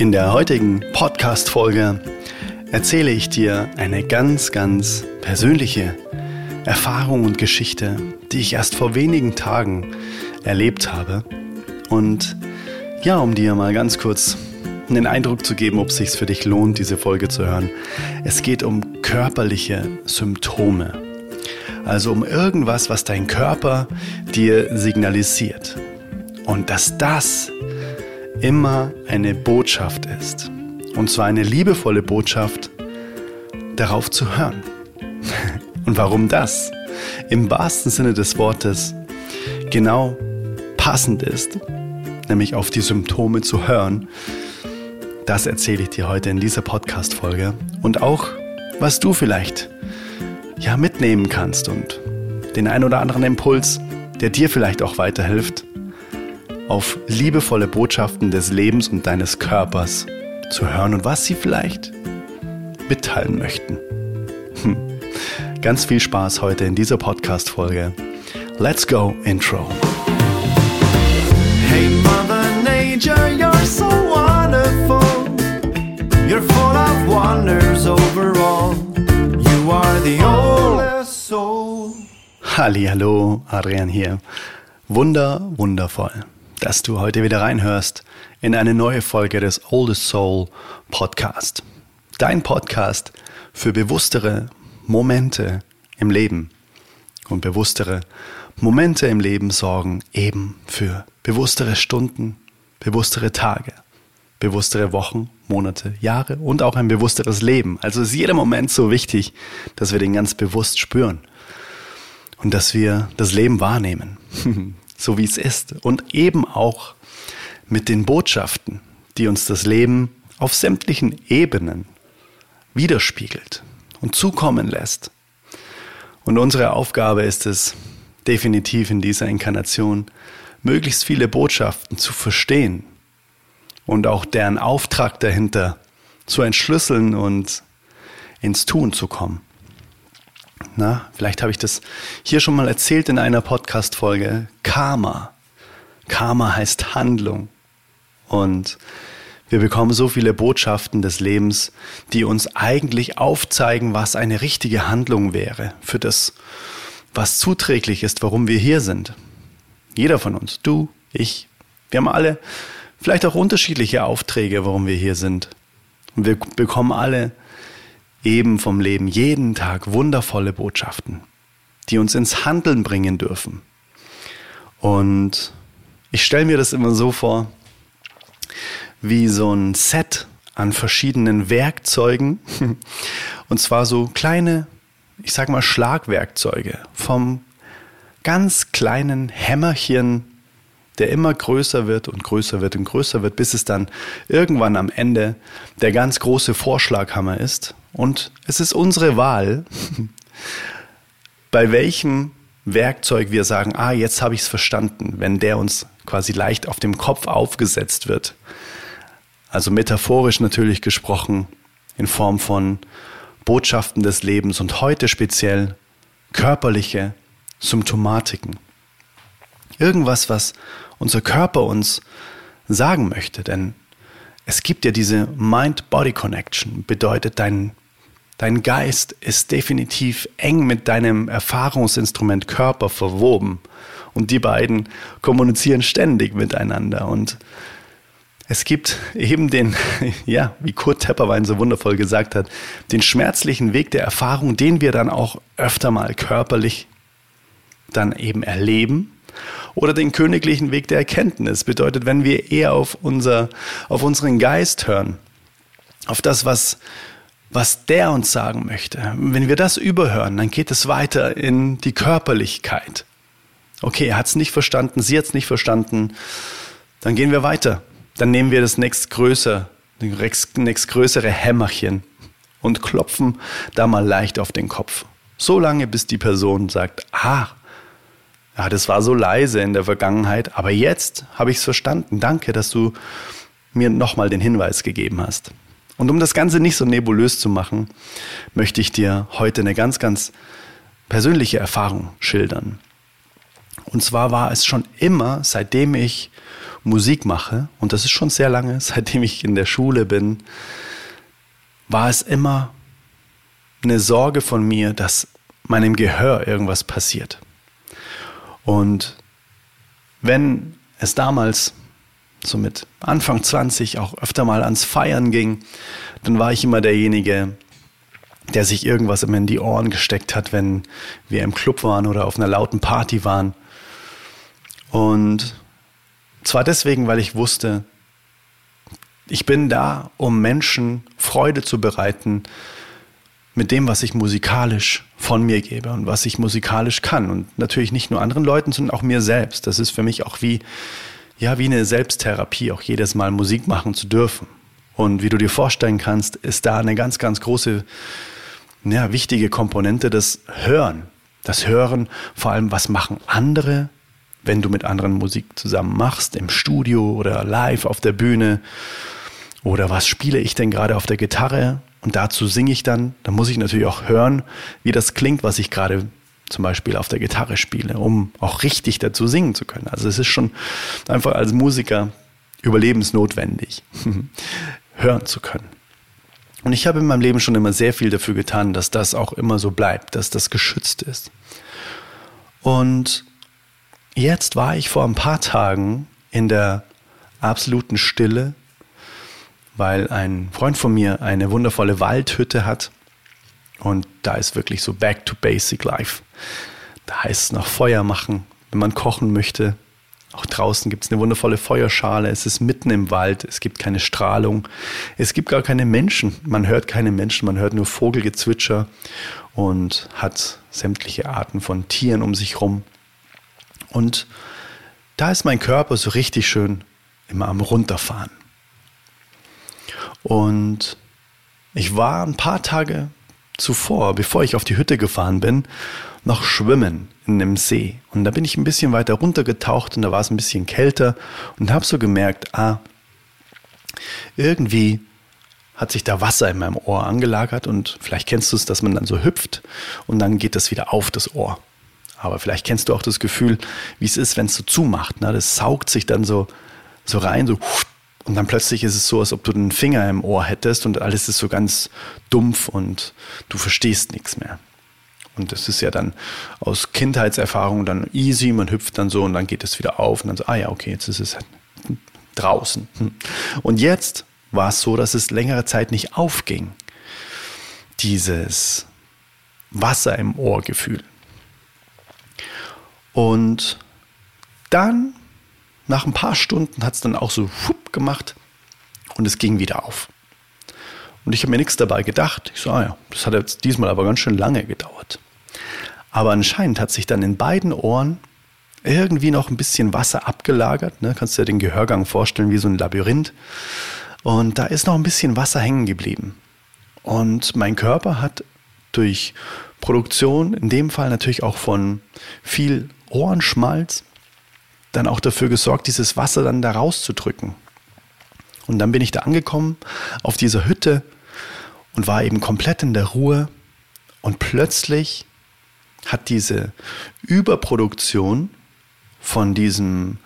In der heutigen Podcast-Folge erzähle ich dir eine ganz, ganz persönliche Erfahrung und Geschichte, die ich erst vor wenigen Tagen erlebt habe. Und ja, um dir mal ganz kurz einen Eindruck zu geben, ob es sich für dich lohnt, diese Folge zu hören. Es geht um körperliche Symptome. Also um irgendwas, was dein Körper dir signalisiert. Und dass das immer eine Botschaft ist. Und zwar eine liebevolle Botschaft, darauf zu hören. Und warum das? Im wahrsten Sinne des Wortes genau passend ist, nämlich auf die Symptome zu hören, das erzähle ich dir heute in dieser Podcast-Folge. Und auch, was du vielleicht ja mitnehmen kannst und den ein oder anderen Impuls, der dir vielleicht auch weiterhilft, auf liebevolle Botschaften des Lebens und deines Körpers zu hören und was sie vielleicht mitteilen möchten. Hm. Ganz viel Spaß heute in dieser Podcast-Folge. Let's go, Intro. Hey Mother Nature, you're so wonderful. You're full of wonders overall. You are the oldest soul. Hallo, Adrian hier. Wunder, wundervoll dass du heute wieder reinhörst in eine neue Folge des Oldest Soul Podcast. Dein Podcast für bewusstere Momente im Leben. Und bewusstere Momente im Leben sorgen eben für bewusstere Stunden, bewusstere Tage, bewusstere Wochen, Monate, Jahre und auch ein bewussteres Leben. Also ist jeder Moment so wichtig, dass wir den ganz bewusst spüren und dass wir das Leben wahrnehmen. so wie es ist. Und eben auch mit den Botschaften, die uns das Leben auf sämtlichen Ebenen widerspiegelt und zukommen lässt. Und unsere Aufgabe ist es, definitiv in dieser Inkarnation, möglichst viele Botschaften zu verstehen und auch deren Auftrag dahinter zu entschlüsseln und ins Tun zu kommen. Na, vielleicht habe ich das hier schon mal erzählt in einer Podcast-Folge. Karma. Karma heißt Handlung. Und wir bekommen so viele Botschaften des Lebens, die uns eigentlich aufzeigen, was eine richtige Handlung wäre für das, was zuträglich ist, warum wir hier sind. Jeder von uns, du, ich, wir haben alle vielleicht auch unterschiedliche Aufträge, warum wir hier sind. Und wir bekommen alle eben vom Leben jeden Tag wundervolle Botschaften, die uns ins Handeln bringen dürfen. Und ich stelle mir das immer so vor, wie so ein Set an verschiedenen Werkzeugen. Und zwar so kleine, ich sag mal, Schlagwerkzeuge. Vom ganz kleinen Hämmerchen der immer größer wird und größer wird und größer wird, bis es dann irgendwann am Ende der ganz große Vorschlaghammer ist. Und es ist unsere Wahl, bei welchem Werkzeug wir sagen, ah, jetzt habe ich es verstanden, wenn der uns quasi leicht auf dem Kopf aufgesetzt wird. Also metaphorisch natürlich gesprochen in Form von Botschaften des Lebens und heute speziell körperliche Symptomatiken. Irgendwas, was unser Körper uns sagen möchte. Denn es gibt ja diese Mind-Body-Connection, bedeutet, dein, dein Geist ist definitiv eng mit deinem Erfahrungsinstrument Körper verwoben. Und die beiden kommunizieren ständig miteinander. Und es gibt eben den, ja, wie Kurt Tepperwein so wundervoll gesagt hat, den schmerzlichen Weg der Erfahrung, den wir dann auch öfter mal körperlich dann eben erleben oder den königlichen Weg der Erkenntnis. Bedeutet, wenn wir eher auf, unser, auf unseren Geist hören, auf das, was, was der uns sagen möchte, wenn wir das überhören, dann geht es weiter in die Körperlichkeit. Okay, er hat es nicht verstanden, sie hat es nicht verstanden, dann gehen wir weiter. Dann nehmen wir das nächstgrößere, nächstgrößere Hämmerchen und klopfen da mal leicht auf den Kopf. So lange, bis die Person sagt, ah, ja, das war so leise in der Vergangenheit, aber jetzt habe ich es verstanden. Danke, dass du mir nochmal den Hinweis gegeben hast. Und um das Ganze nicht so nebulös zu machen, möchte ich dir heute eine ganz, ganz persönliche Erfahrung schildern. Und zwar war es schon immer, seitdem ich Musik mache, und das ist schon sehr lange, seitdem ich in der Schule bin, war es immer eine Sorge von mir, dass meinem Gehör irgendwas passiert. Und wenn es damals so mit Anfang 20 auch öfter mal ans Feiern ging, dann war ich immer derjenige, der sich irgendwas immer in die Ohren gesteckt hat, wenn wir im Club waren oder auf einer lauten Party waren. Und zwar deswegen, weil ich wusste, ich bin da, um Menschen Freude zu bereiten mit dem, was ich musikalisch von mir gebe und was ich musikalisch kann. Und natürlich nicht nur anderen Leuten, sondern auch mir selbst. Das ist für mich auch wie, ja, wie eine Selbsttherapie, auch jedes Mal Musik machen zu dürfen. Und wie du dir vorstellen kannst, ist da eine ganz, ganz große, ja, wichtige Komponente das Hören. Das Hören, vor allem, was machen andere, wenn du mit anderen Musik zusammen machst, im Studio oder live auf der Bühne. Oder was spiele ich denn gerade auf der Gitarre? Und dazu singe ich dann. Da muss ich natürlich auch hören, wie das klingt, was ich gerade zum Beispiel auf der Gitarre spiele, um auch richtig dazu singen zu können. Also es ist schon einfach als Musiker überlebensnotwendig, hören zu können. Und ich habe in meinem Leben schon immer sehr viel dafür getan, dass das auch immer so bleibt, dass das geschützt ist. Und jetzt war ich vor ein paar Tagen in der absoluten Stille weil ein Freund von mir eine wundervolle Waldhütte hat und da ist wirklich so back to basic life. Da heißt es noch Feuer machen, wenn man kochen möchte. Auch draußen gibt es eine wundervolle Feuerschale. Es ist mitten im Wald. Es gibt keine Strahlung. Es gibt gar keine Menschen. Man hört keine Menschen. Man hört nur Vogelgezwitscher und hat sämtliche Arten von Tieren um sich rum. Und da ist mein Körper so richtig schön immer am Runterfahren. Und ich war ein paar Tage zuvor, bevor ich auf die Hütte gefahren bin, noch schwimmen in einem See. Und da bin ich ein bisschen weiter runtergetaucht und da war es ein bisschen kälter und habe so gemerkt, ah, irgendwie hat sich da Wasser in meinem Ohr angelagert und vielleicht kennst du es, dass man dann so hüpft und dann geht das wieder auf das Ohr. Aber vielleicht kennst du auch das Gefühl, wie es ist, wenn es so zumacht. Ne? Das saugt sich dann so, so rein, so und dann plötzlich ist es so, als ob du einen Finger im Ohr hättest und alles ist so ganz dumpf und du verstehst nichts mehr. Und das ist ja dann aus Kindheitserfahrung dann easy, man hüpft dann so und dann geht es wieder auf und dann so, ah ja, okay, jetzt ist es draußen. Und jetzt war es so, dass es längere Zeit nicht aufging. Dieses Wasser im Ohrgefühl. Und dann nach ein paar Stunden hat es dann auch so schupp gemacht und es ging wieder auf. Und ich habe mir nichts dabei gedacht. Ich so, ah ja, das hat jetzt diesmal aber ganz schön lange gedauert. Aber anscheinend hat sich dann in beiden Ohren irgendwie noch ein bisschen Wasser abgelagert. Ne? Kannst du dir den Gehörgang vorstellen wie so ein Labyrinth. Und da ist noch ein bisschen Wasser hängen geblieben. Und mein Körper hat durch Produktion, in dem Fall natürlich auch von viel Ohrenschmalz, dann auch dafür gesorgt, dieses Wasser dann da rauszudrücken. Und dann bin ich da angekommen auf dieser Hütte und war eben komplett in der Ruhe. Und plötzlich hat diese Überproduktion von diesem,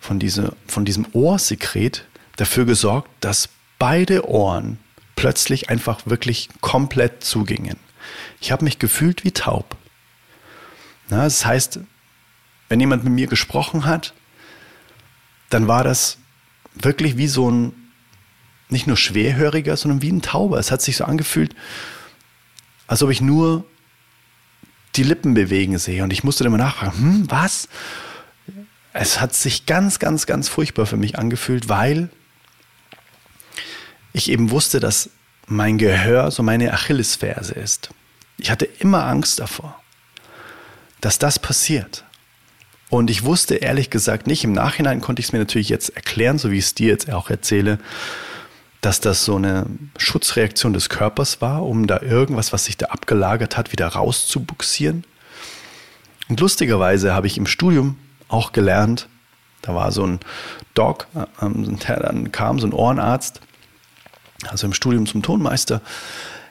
von diese, von diesem Ohrsekret dafür gesorgt, dass beide Ohren plötzlich einfach wirklich komplett zugingen. Ich habe mich gefühlt wie taub. Na, das heißt, wenn jemand mit mir gesprochen hat, dann war das wirklich wie so ein, nicht nur schwerhöriger, sondern wie ein Tauber. Es hat sich so angefühlt, als ob ich nur die Lippen bewegen sehe. Und ich musste dann immer nachfragen, hm, was? Es hat sich ganz, ganz, ganz furchtbar für mich angefühlt, weil ich eben wusste, dass mein Gehör so meine Achillesferse ist. Ich hatte immer Angst davor, dass das passiert. Und ich wusste ehrlich gesagt nicht, im Nachhinein konnte ich es mir natürlich jetzt erklären, so wie ich es dir jetzt auch erzähle, dass das so eine Schutzreaktion des Körpers war, um da irgendwas, was sich da abgelagert hat, wieder rauszubuxieren. Und lustigerweise habe ich im Studium auch gelernt, da war so ein Doc, ähm, dann kam so ein Ohrenarzt, also im Studium zum Tonmeister,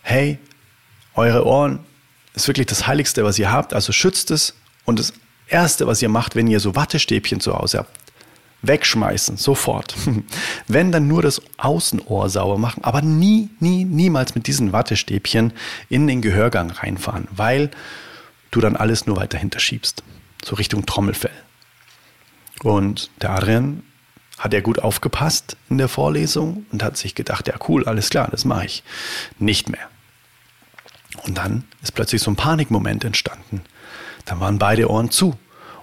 hey, eure Ohren ist wirklich das Heiligste, was ihr habt, also schützt es und es Erste, was ihr macht, wenn ihr so Wattestäbchen zu Hause habt, wegschmeißen, sofort. Wenn dann nur das Außenohr sauber machen, aber nie, nie, niemals mit diesen Wattestäbchen in den Gehörgang reinfahren, weil du dann alles nur weiter hinterschiebst, so Richtung Trommelfell. Und der Adrian hat ja gut aufgepasst in der Vorlesung und hat sich gedacht, ja cool, alles klar, das mache ich. Nicht mehr. Und dann ist plötzlich so ein Panikmoment entstanden. Dann waren beide Ohren zu.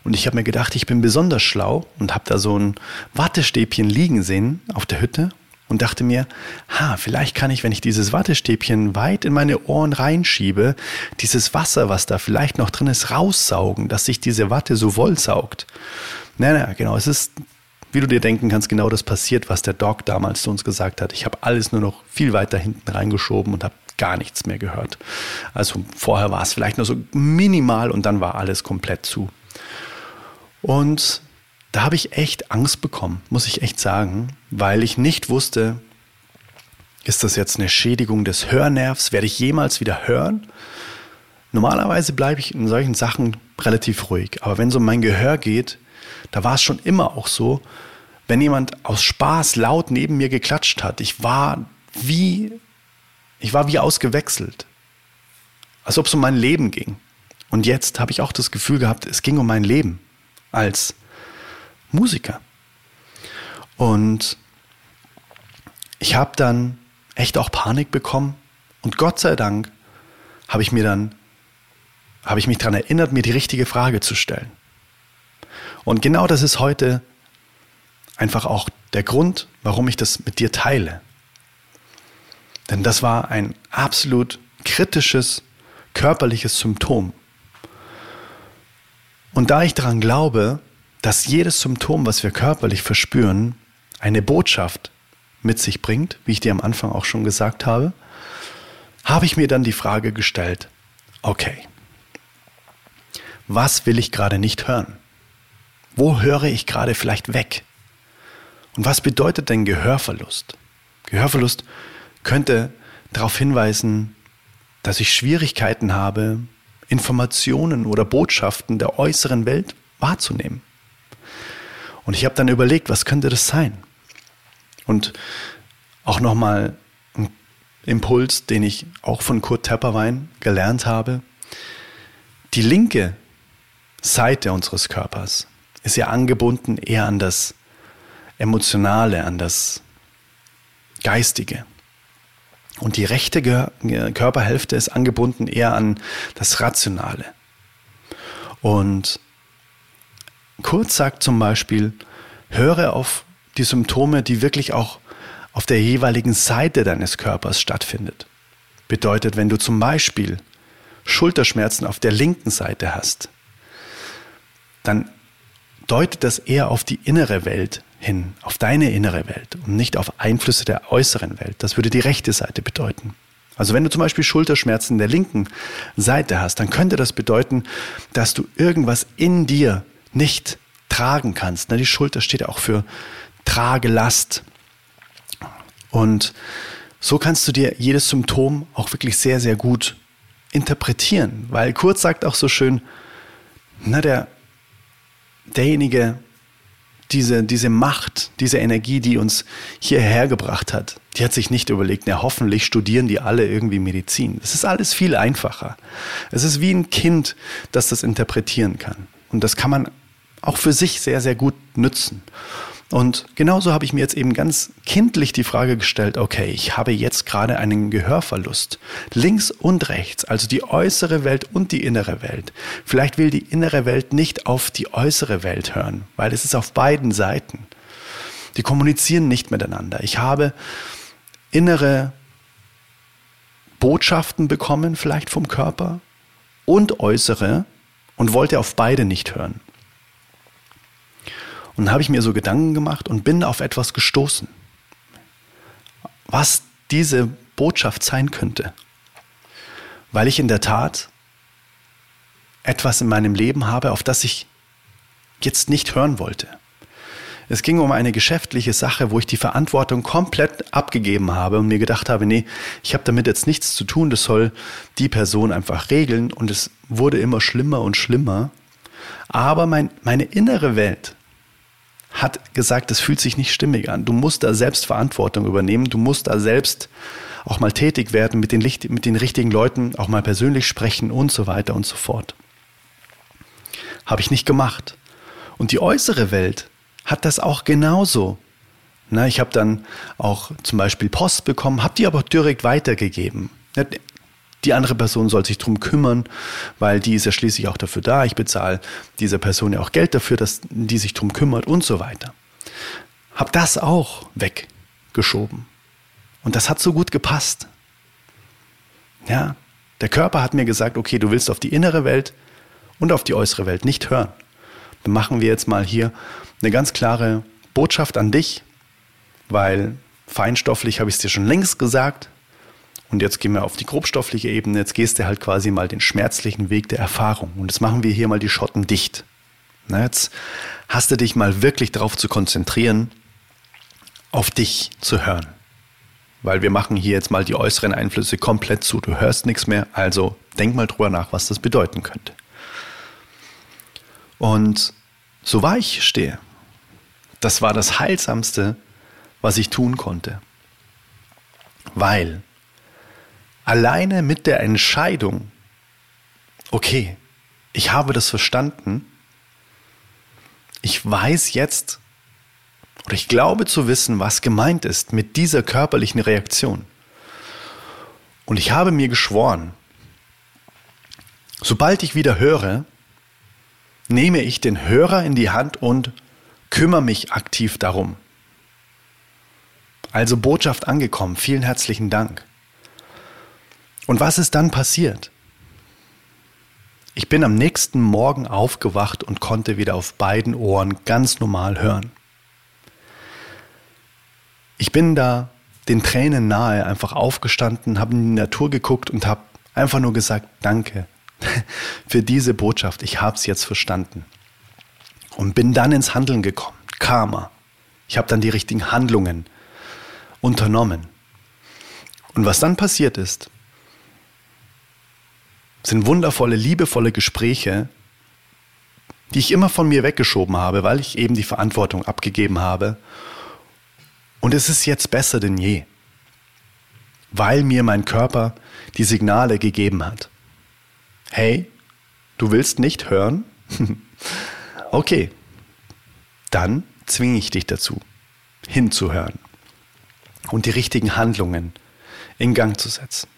Und ich habe mir gedacht, ich bin besonders schlau und habe da so ein Wattestäbchen liegen sehen auf der Hütte und dachte mir, ha, vielleicht kann ich, wenn ich dieses Wattestäbchen weit in meine Ohren reinschiebe, dieses Wasser, was da vielleicht noch drin ist, raussaugen, dass sich diese Watte so voll saugt. Naja, na, genau, es ist, wie du dir denken kannst, genau das passiert, was der Doc damals zu uns gesagt hat. Ich habe alles nur noch viel weiter hinten reingeschoben und habe gar nichts mehr gehört. Also vorher war es vielleicht nur so minimal und dann war alles komplett zu. Und da habe ich echt Angst bekommen, muss ich echt sagen, weil ich nicht wusste, ist das jetzt eine Schädigung des Hörnervs? Werde ich jemals wieder hören? Normalerweise bleibe ich in solchen Sachen relativ ruhig. Aber wenn es um mein Gehör geht, da war es schon immer auch so, wenn jemand aus Spaß laut neben mir geklatscht hat, ich war wie, ich war wie ausgewechselt. Als ob es um mein Leben ging. Und jetzt habe ich auch das Gefühl gehabt, es ging um mein Leben als Musiker. Und ich habe dann echt auch Panik bekommen und Gott sei Dank habe ich mir dann habe ich mich daran erinnert, mir die richtige Frage zu stellen. Und genau das ist heute einfach auch der Grund, warum ich das mit dir teile. Denn das war ein absolut kritisches körperliches Symptom. Und da ich daran glaube, dass jedes Symptom, was wir körperlich verspüren, eine Botschaft mit sich bringt, wie ich dir am Anfang auch schon gesagt habe, habe ich mir dann die Frage gestellt, okay, was will ich gerade nicht hören? Wo höre ich gerade vielleicht weg? Und was bedeutet denn Gehörverlust? Gehörverlust könnte darauf hinweisen, dass ich Schwierigkeiten habe, Informationen oder Botschaften der äußeren Welt wahrzunehmen. Und ich habe dann überlegt, was könnte das sein? Und auch nochmal ein Impuls, den ich auch von Kurt Tepperwein gelernt habe. Die linke Seite unseres Körpers ist ja angebunden eher an das Emotionale, an das Geistige. Und die rechte Körperhälfte ist angebunden eher an das Rationale. Und Kurz sagt zum Beispiel, höre auf die Symptome, die wirklich auch auf der jeweiligen Seite deines Körpers stattfindet. Bedeutet, wenn du zum Beispiel Schulterschmerzen auf der linken Seite hast, dann deutet das eher auf die innere Welt hin, auf deine innere Welt und nicht auf Einflüsse der äußeren Welt. Das würde die rechte Seite bedeuten. Also wenn du zum Beispiel Schulterschmerzen der linken Seite hast, dann könnte das bedeuten, dass du irgendwas in dir nicht tragen kannst. Die Schulter steht auch für Tragelast. Und so kannst du dir jedes Symptom auch wirklich sehr, sehr gut interpretieren. Weil Kurz sagt auch so schön, na, der, derjenige, diese, diese Macht, diese Energie, die uns hierher gebracht hat, die hat sich nicht überlegt, na hoffentlich studieren die alle irgendwie Medizin. Das ist alles viel einfacher. Es ist wie ein Kind, das das interpretieren kann. Und das kann man auch für sich sehr, sehr gut nützen. Und genauso habe ich mir jetzt eben ganz kindlich die Frage gestellt, okay, ich habe jetzt gerade einen Gehörverlust. Links und rechts, also die äußere Welt und die innere Welt. Vielleicht will die innere Welt nicht auf die äußere Welt hören, weil es ist auf beiden Seiten. Die kommunizieren nicht miteinander. Ich habe innere Botschaften bekommen, vielleicht vom Körper, und äußere, und wollte auf beide nicht hören. Und habe ich mir so Gedanken gemacht und bin auf etwas gestoßen, was diese Botschaft sein könnte. Weil ich in der Tat etwas in meinem Leben habe, auf das ich jetzt nicht hören wollte. Es ging um eine geschäftliche Sache, wo ich die Verantwortung komplett abgegeben habe und mir gedacht habe, nee, ich habe damit jetzt nichts zu tun, das soll die Person einfach regeln und es wurde immer schlimmer und schlimmer. Aber mein, meine innere Welt hat gesagt, das fühlt sich nicht stimmig an. Du musst da selbst Verantwortung übernehmen. Du musst da selbst auch mal tätig werden, mit den, mit den richtigen Leuten auch mal persönlich sprechen und so weiter und so fort. Habe ich nicht gemacht. Und die äußere Welt hat das auch genauso. Na, ich habe dann auch zum Beispiel Post bekommen, habe die aber direkt weitergegeben. Die andere Person soll sich drum kümmern, weil die ist ja schließlich auch dafür da. Ich bezahle dieser Person ja auch Geld dafür, dass die sich drum kümmert und so weiter. Hab das auch weggeschoben. Und das hat so gut gepasst. Ja, der Körper hat mir gesagt, okay, du willst auf die innere Welt und auf die äußere Welt nicht hören. Dann machen wir jetzt mal hier eine ganz klare Botschaft an dich, weil feinstofflich habe ich es dir schon längst gesagt. Und jetzt gehen wir auf die grobstoffliche Ebene. Jetzt gehst du halt quasi mal den schmerzlichen Weg der Erfahrung. Und jetzt machen wir hier mal die Schotten dicht. Na, jetzt hast du dich mal wirklich darauf zu konzentrieren, auf dich zu hören weil wir machen hier jetzt mal die äußeren Einflüsse komplett zu. Du hörst nichts mehr, also denk mal drüber nach, was das bedeuten könnte. Und so war ich stehe, das war das Heilsamste, was ich tun konnte. Weil alleine mit der Entscheidung, okay, ich habe das verstanden, ich weiß jetzt, oder ich glaube zu wissen, was gemeint ist mit dieser körperlichen Reaktion. Und ich habe mir geschworen, sobald ich wieder höre, nehme ich den Hörer in die Hand und kümmere mich aktiv darum. Also Botschaft angekommen. Vielen herzlichen Dank. Und was ist dann passiert? Ich bin am nächsten Morgen aufgewacht und konnte wieder auf beiden Ohren ganz normal hören. Ich bin da den Tränen nahe einfach aufgestanden, habe in die Natur geguckt und habe einfach nur gesagt, danke für diese Botschaft, ich habe es jetzt verstanden. Und bin dann ins Handeln gekommen, Karma. Ich habe dann die richtigen Handlungen unternommen. Und was dann passiert ist, sind wundervolle, liebevolle Gespräche, die ich immer von mir weggeschoben habe, weil ich eben die Verantwortung abgegeben habe und es ist jetzt besser denn je, weil mir mein Körper die Signale gegeben hat. Hey, du willst nicht hören? okay, dann zwinge ich dich dazu, hinzuhören und die richtigen Handlungen in Gang zu setzen.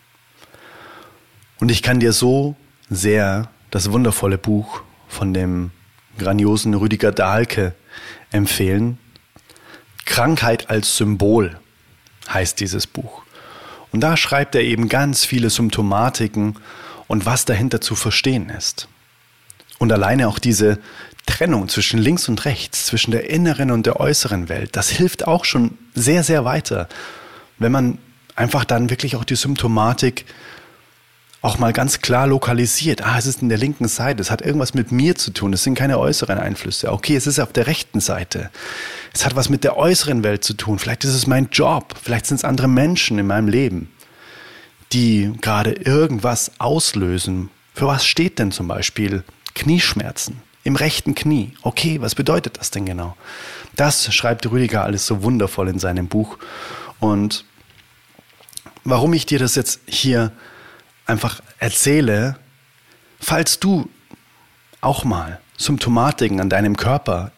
Und ich kann dir so sehr das wundervolle Buch von dem grandiosen Rüdiger Dahlke empfehlen, Krankheit als Symbol heißt dieses Buch. Und da schreibt er eben ganz viele Symptomatiken und was dahinter zu verstehen ist. Und alleine auch diese Trennung zwischen links und rechts, zwischen der inneren und der äußeren Welt, das hilft auch schon sehr, sehr weiter, wenn man einfach dann wirklich auch die Symptomatik auch mal ganz klar lokalisiert. Ah, es ist in der linken Seite, es hat irgendwas mit mir zu tun, es sind keine äußeren Einflüsse. Okay, es ist auf der rechten Seite. Es hat was mit der äußeren Welt zu tun. Vielleicht ist es mein Job, vielleicht sind es andere Menschen in meinem Leben, die gerade irgendwas auslösen. Für was steht denn zum Beispiel Knieschmerzen? Im rechten Knie. Okay, was bedeutet das denn genau? Das schreibt Rüdiger alles so wundervoll in seinem Buch. Und warum ich dir das jetzt hier einfach erzähle, falls du auch mal Symptomatiken an deinem Körper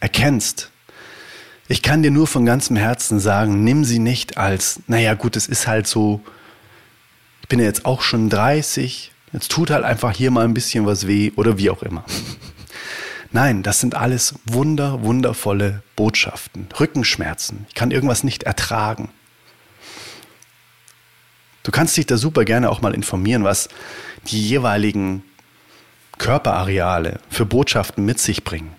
erkennst, ich kann dir nur von ganzem Herzen sagen, nimm sie nicht als, naja gut, es ist halt so, ich bin ja jetzt auch schon 30, jetzt tut halt einfach hier mal ein bisschen was weh oder wie auch immer. Nein, das sind alles wunder, wundervolle Botschaften. Rückenschmerzen. Ich kann irgendwas nicht ertragen. Du kannst dich da super gerne auch mal informieren, was die jeweiligen Körperareale für Botschaften mit sich bringen.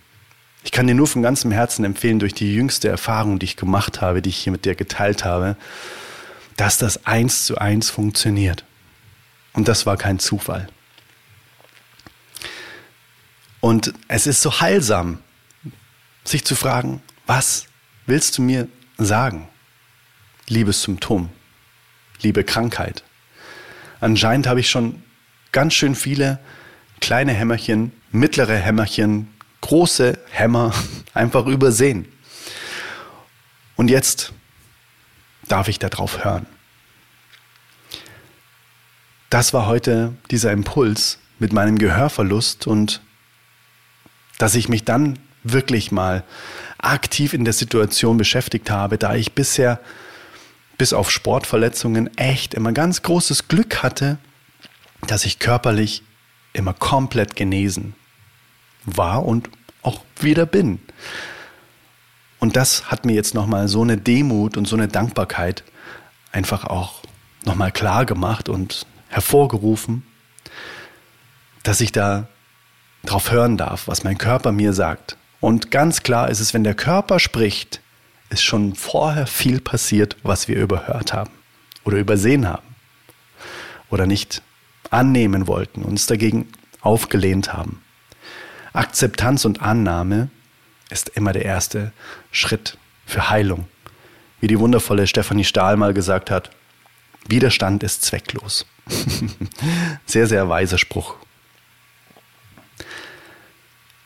Ich kann dir nur von ganzem Herzen empfehlen, durch die jüngste Erfahrung, die ich gemacht habe, die ich hier mit dir geteilt habe, dass das eins zu eins funktioniert. Und das war kein Zufall. Und es ist so heilsam, sich zu fragen, was willst du mir sagen, liebes Symptom? Liebe Krankheit. Anscheinend habe ich schon ganz schön viele kleine Hämmerchen, mittlere Hämmerchen, große Hämmer einfach übersehen. Und jetzt darf ich darauf hören. Das war heute dieser Impuls mit meinem Gehörverlust und dass ich mich dann wirklich mal aktiv in der Situation beschäftigt habe, da ich bisher bis auf Sportverletzungen echt immer ganz großes Glück hatte, dass ich körperlich immer komplett genesen war und auch wieder bin. Und das hat mir jetzt nochmal so eine Demut und so eine Dankbarkeit einfach auch nochmal klar gemacht und hervorgerufen, dass ich da drauf hören darf, was mein Körper mir sagt. Und ganz klar ist es, wenn der Körper spricht, ist schon vorher viel passiert, was wir überhört haben oder übersehen haben oder nicht annehmen wollten, uns dagegen aufgelehnt haben. Akzeptanz und Annahme ist immer der erste Schritt für Heilung. Wie die wundervolle Stefanie Stahl mal gesagt hat, Widerstand ist zwecklos. sehr, sehr weiser Spruch.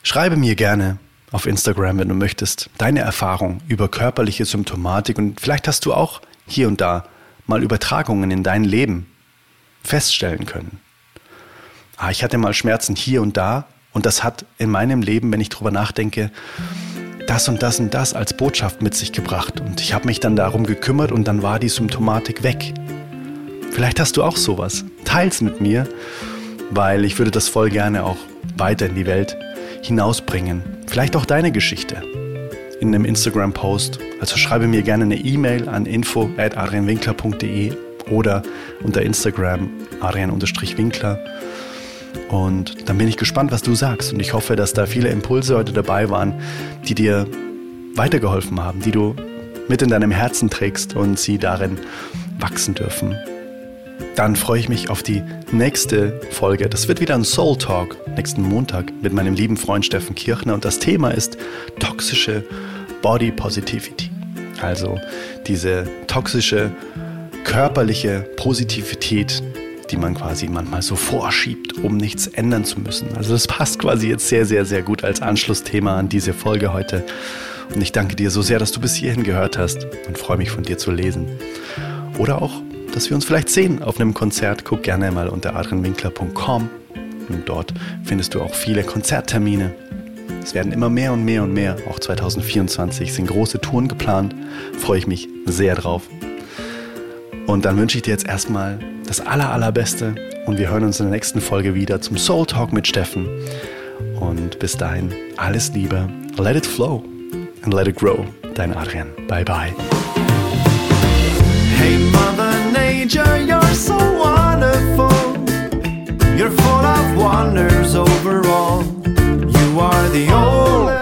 Schreibe mir gerne auf Instagram, wenn du möchtest, deine Erfahrung über körperliche Symptomatik und vielleicht hast du auch hier und da mal Übertragungen in dein Leben feststellen können. Ah, ich hatte mal Schmerzen hier und da und das hat in meinem Leben, wenn ich drüber nachdenke, das und das und das als Botschaft mit sich gebracht und ich habe mich dann darum gekümmert und dann war die Symptomatik weg. Vielleicht hast du auch sowas. Teils mit mir, weil ich würde das voll gerne auch weiter in die Welt hinausbringen. Vielleicht auch deine Geschichte in einem Instagram-Post. Also schreibe mir gerne eine E-Mail an info.adrianwinkler.de oder unter Instagram adrian-winkler. Und dann bin ich gespannt, was du sagst. Und ich hoffe, dass da viele Impulse heute dabei waren, die dir weitergeholfen haben, die du mit in deinem Herzen trägst und sie darin wachsen dürfen dann freue ich mich auf die nächste Folge. Das wird wieder ein Soul Talk nächsten Montag mit meinem lieben Freund Steffen Kirchner und das Thema ist toxische Body Positivity. Also diese toxische körperliche Positivität, die man quasi manchmal so vorschiebt, um nichts ändern zu müssen. Also das passt quasi jetzt sehr, sehr, sehr gut als Anschlussthema an diese Folge heute. Und ich danke dir so sehr, dass du bis hierhin gehört hast und freue mich von dir zu lesen. Oder auch dass wir uns vielleicht sehen auf einem Konzert. Guck gerne mal unter adrianwinkler.com und dort findest du auch viele Konzerttermine. Es werden immer mehr und mehr und mehr. Auch 2024 sind große Touren geplant. Freue ich mich sehr drauf. Und dann wünsche ich dir jetzt erstmal das aller, allerbeste und wir hören uns in der nächsten Folge wieder zum Soul Talk mit Steffen. Und bis dahin alles Liebe. Let it flow and let it grow. Dein Adrian. Bye bye. teacher, you're so wonderful. You're full of wonders overall. You are the only.